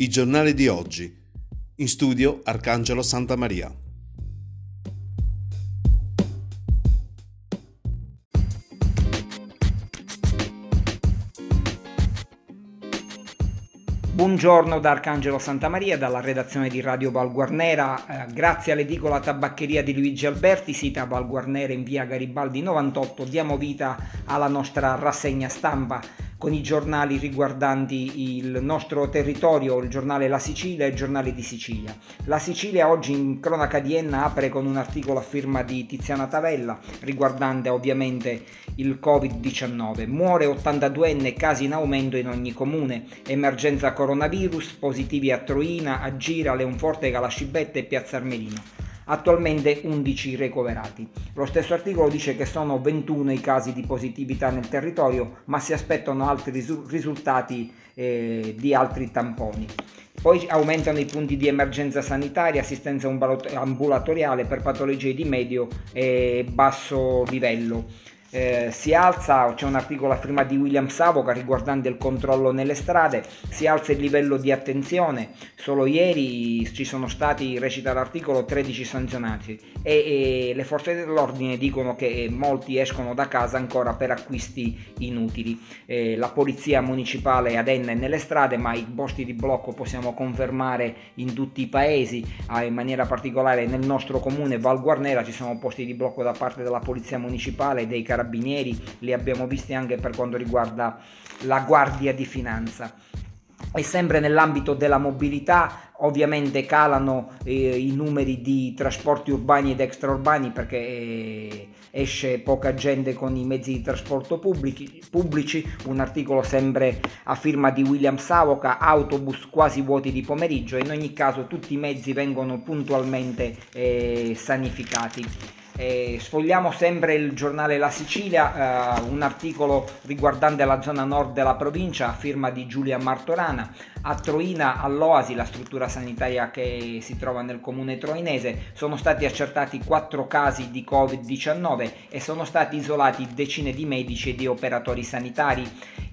I giornali di oggi. In studio Arcangelo Santa Maria. Buongiorno da Arcangelo Santa Maria, dalla redazione di Radio Valguarnera. Eh, grazie all'edicola tabaccheria di Luigi Alberti, sita Valguarnera in via Garibaldi 98, diamo vita alla nostra rassegna stampa con i giornali riguardanti il nostro territorio, il giornale La Sicilia e il giornale di Sicilia. La Sicilia oggi in cronaca di Enna apre con un articolo a firma di Tiziana Tavella riguardante ovviamente il Covid-19. Muore 82enne, casi in aumento in ogni comune. Emergenza coronavirus, positivi a Troina, a Gira, Leonforte, Calascibette e Piazza Armerino attualmente 11 ricoverati. Lo stesso articolo dice che sono 21 i casi di positività nel territorio, ma si aspettano altri risultati eh, di altri tamponi. Poi aumentano i punti di emergenza sanitaria, assistenza ambulatoriale per patologie di medio e basso livello eh, si alza, c'è un articolo a firma di William Savoca riguardante il controllo nelle strade, si alza il livello di attenzione, solo ieri ci sono stati, recita l'articolo, 13 sanzionati e, e le forze dell'ordine dicono che molti escono da casa ancora per acquisti inutili. Eh, la polizia municipale ad Enna è nelle strade, ma i posti di blocco possiamo confermare in tutti i paesi, ah, in maniera particolare nel nostro comune Val Guarnera ci sono posti di blocco da parte della polizia municipale e dei carabinieri carabinieri, li abbiamo visti anche per quanto riguarda la Guardia di Finanza. E sempre nell'ambito della mobilità ovviamente calano eh, i numeri di trasporti urbani ed extraurbani perché eh, esce poca gente con i mezzi di trasporto pubblici, pubblici, un articolo sempre a firma di William Savoca, autobus quasi vuoti di pomeriggio, in ogni caso tutti i mezzi vengono puntualmente eh, sanificati. Eh, sfogliamo sempre il giornale La Sicilia, eh, un articolo riguardante la zona nord della provincia a firma di Giulia Martorana. A Troina, all'Oasi, la struttura sanitaria che si trova nel comune troinese, sono stati accertati quattro casi di Covid-19 e sono stati isolati decine di medici e di operatori sanitari.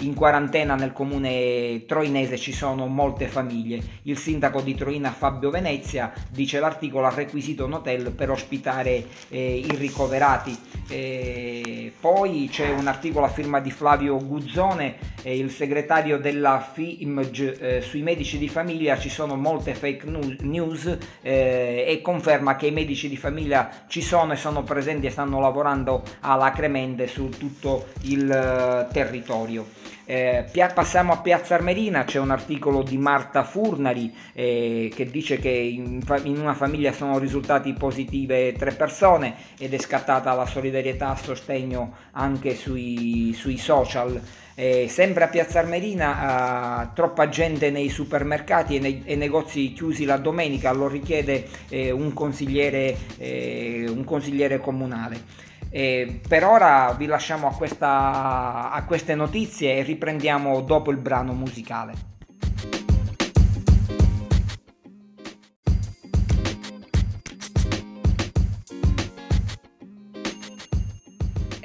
In quarantena nel comune troinese ci sono molte famiglie. Il sindaco di Troina, Fabio Venezia, dice l'articolo, ha requisito un hotel per ospitare eh, i ricoverati. E poi c'è un articolo a firma di Flavio Guzzone, eh, il segretario della FIMG, eh, sui medici di famiglia ci sono molte fake news eh, e conferma che i medici di famiglia ci sono e sono presenti e stanno lavorando alacremente su tutto il eh, territorio. Eh, passiamo a Piazza Armerina, c'è un articolo di Marta Furnari eh, che dice che in, in, una famiglia sono risultati positive tre persone ed è scattata la solidarietà a sostegno anche sui, sui social. Eh, sempre a Piazza Armerina eh, troppa gente nei supermercati e nei e negozi chiusi la domenica, lo richiede eh, un consigliere, eh, un consigliere comunale. E per ora vi lasciamo a, questa, a queste notizie e riprendiamo dopo il brano musicale.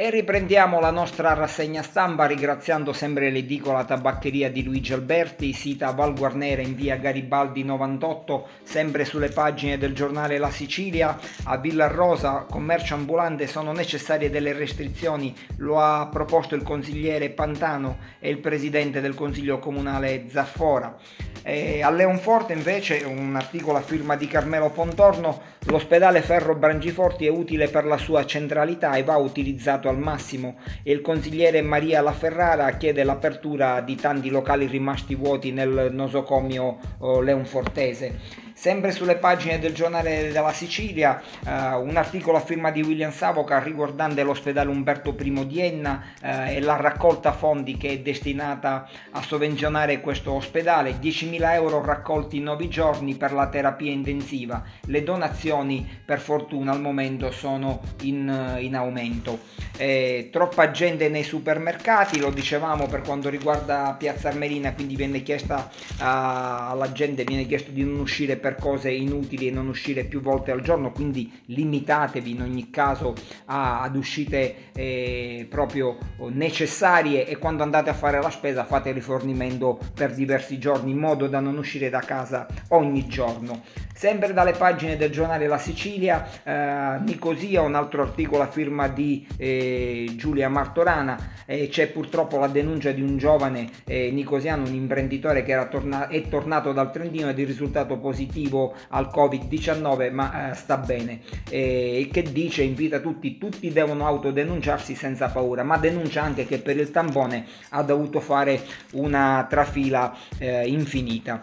E riprendiamo la nostra rassegna stampa ringraziando sempre l'edicola tabaccheria di Luigi Alberti, sita Val Guarnera in via Garibaldi 98, sempre sulle pagine del giornale La Sicilia. A Villa Rosa, commercio ambulante, sono necessarie delle restrizioni, lo ha proposto il consigliere Pantano e il presidente del consiglio comunale Zaffora. E a Leonforte invece un articolo a firma di Carmelo Pontorno, l'ospedale Ferro Brangiforti è utile per la sua centralità e va utilizzato al massimo e il consigliere Maria La Ferrara chiede l'apertura di tanti locali rimasti vuoti nel nosocomio oh, leonfortese. Sempre sulle pagine del giornale della Sicilia, eh, un articolo a firma di William Savoca riguardante l'ospedale Umberto I di Enna eh, e la raccolta fondi che è destinata a sovvenzionare questo ospedale, 10.000 euro raccolti in 9 giorni per la terapia intensiva. Le donazioni per fortuna al momento sono in, in aumento. Eh, troppa gente nei supermercati, lo dicevamo per quanto riguarda Piazza Armerina, quindi viene chiesta alla gente, viene chiesto di non uscire per cose inutili e non uscire più volte al giorno, quindi limitatevi in ogni caso a, ad uscite eh, proprio necessarie e quando andate a fare la spesa fate rifornimento per diversi giorni in modo da non uscire da casa ogni giorno. Sempre dalle pagine del giornale La Sicilia, eh, Nicosia, un altro articolo a firma di eh, Giulia Martorana, eh, c'è purtroppo la denuncia di un giovane eh, nicosiano, un imprenditore che torna- è tornato dal Trentino ed è risultato positivo al Covid-19 ma eh, sta bene e che dice, invita tutti, tutti devono autodenunciarsi senza paura, ma denuncia anche che per il tampone ha dovuto fare una trafila eh, infinita.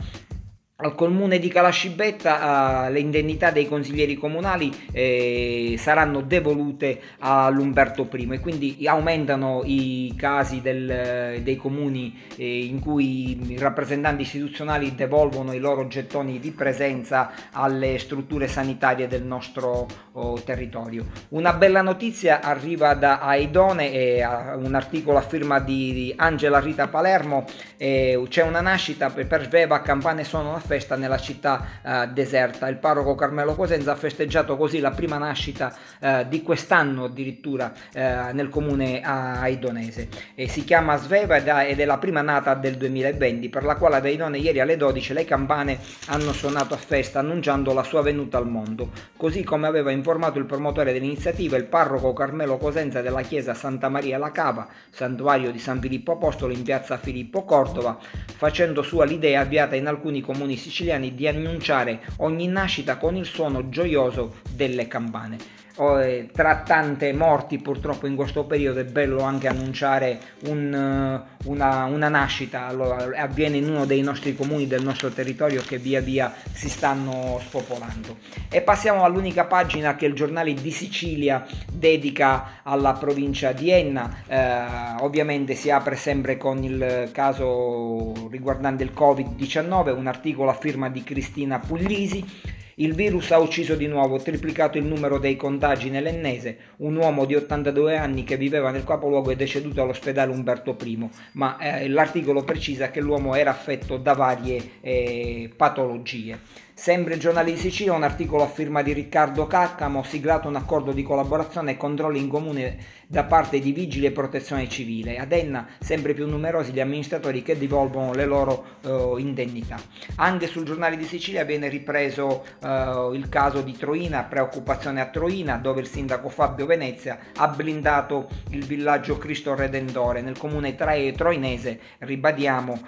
Al comune di Calascibetta uh, le indennità dei consiglieri comunali eh, saranno devolute all'Umberto I e quindi aumentano i casi del, dei comuni eh, in cui i rappresentanti istituzionali devolvono i loro gettoni di presenza alle strutture sanitarie del nostro oh, territorio. Una bella notizia arriva da Aidone, eh, un articolo a firma di Angela Rita Palermo, c'è una nascita per, Sveva, campane sono festa nella città eh, deserta. Il parroco Carmelo Cosenza ha festeggiato così la prima nascita eh, di quest'anno addirittura eh, nel comune aidonese. E si chiama Sveva ed è la prima nata del 2020 per la quale ad Aidone ieri alle 12 le campane hanno suonato a festa annunciando la sua venuta al mondo. Così come aveva informato il promotore dell'iniziativa, il parroco Carmelo Cosenza della chiesa Santa Maria la Cava, santuario di San Filippo Apostolo in piazza Filippo Cordova, facendo sua l'idea avviata in alcuni comuni siciliani di annunciare ogni nascita con il suono gioioso delle campane. Eh, tra tante morti purtroppo in questo periodo è bello anche annunciare un, eh, una, una, nascita, allora, avviene in uno dei nostri comuni del nostro territorio che via via si stanno spopolando. E passiamo all'unica pagina che il giornale di Sicilia dedica alla provincia di Enna, eh, ovviamente si apre sempre con il caso riguardante il Covid-19, un articolo a firma di Cristina Puglisi il virus ha ucciso di nuovo, triplicato il numero dei contagi nell'Ennese. Un uomo di 82 anni che viveva nel capoluogo è deceduto all'ospedale Umberto I, ma eh, l'articolo precisa che l'uomo era affetto da varie eh, patologie. Sempre il giornale di Sicilia, un articolo a firma di Riccardo Caccamo, siglato un accordo di collaborazione e controlli in comune da parte di vigili e protezione civile. Ad Enna sempre più numerosi gli amministratori che devolvono le loro uh, indennità. Anche sul giornale di Sicilia viene ripreso uh, il caso di Troina, preoccupazione a Troina, dove il sindaco Fabio Venezia ha blindato il villaggio Cristo Redentore. Nel comune troinese, ribadiamo,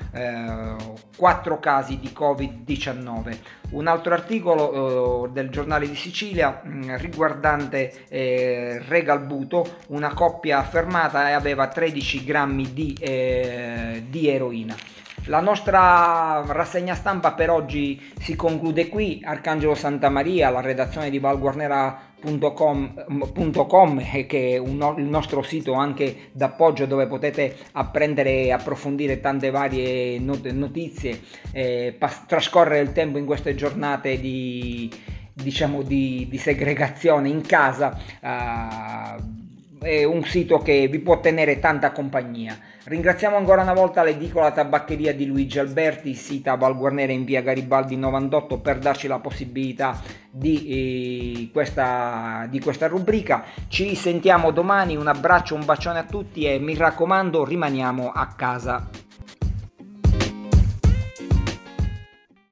quattro casi di Covid-19 un altro articolo eh, del giornale di Sicilia mh, mm, riguardante eh, Regalbuto, una coppia affermata e aveva 13 grammi di, eh, di eroina. La nostra rassegna stampa per oggi si conclude qui. Arcangelo Santa Maria, la redazione di valguarnera.com, che è un, il nostro sito anche d'appoggio dove potete apprendere e approfondire tante varie notizie, eh, pas- trascorrere il tempo in queste giornate di, diciamo, di, di segregazione in casa. Uh, è un sito che vi può tenere tanta compagnia. Ringraziamo ancora una volta l'edicola tabaccheria di Luigi Alberti, sita Val Guarnera in via Garibaldi 98 per darci la possibilità di, eh, questa, di questa rubrica. Ci sentiamo domani, un abbraccio, un bacione a tutti e mi raccomando rimaniamo a casa.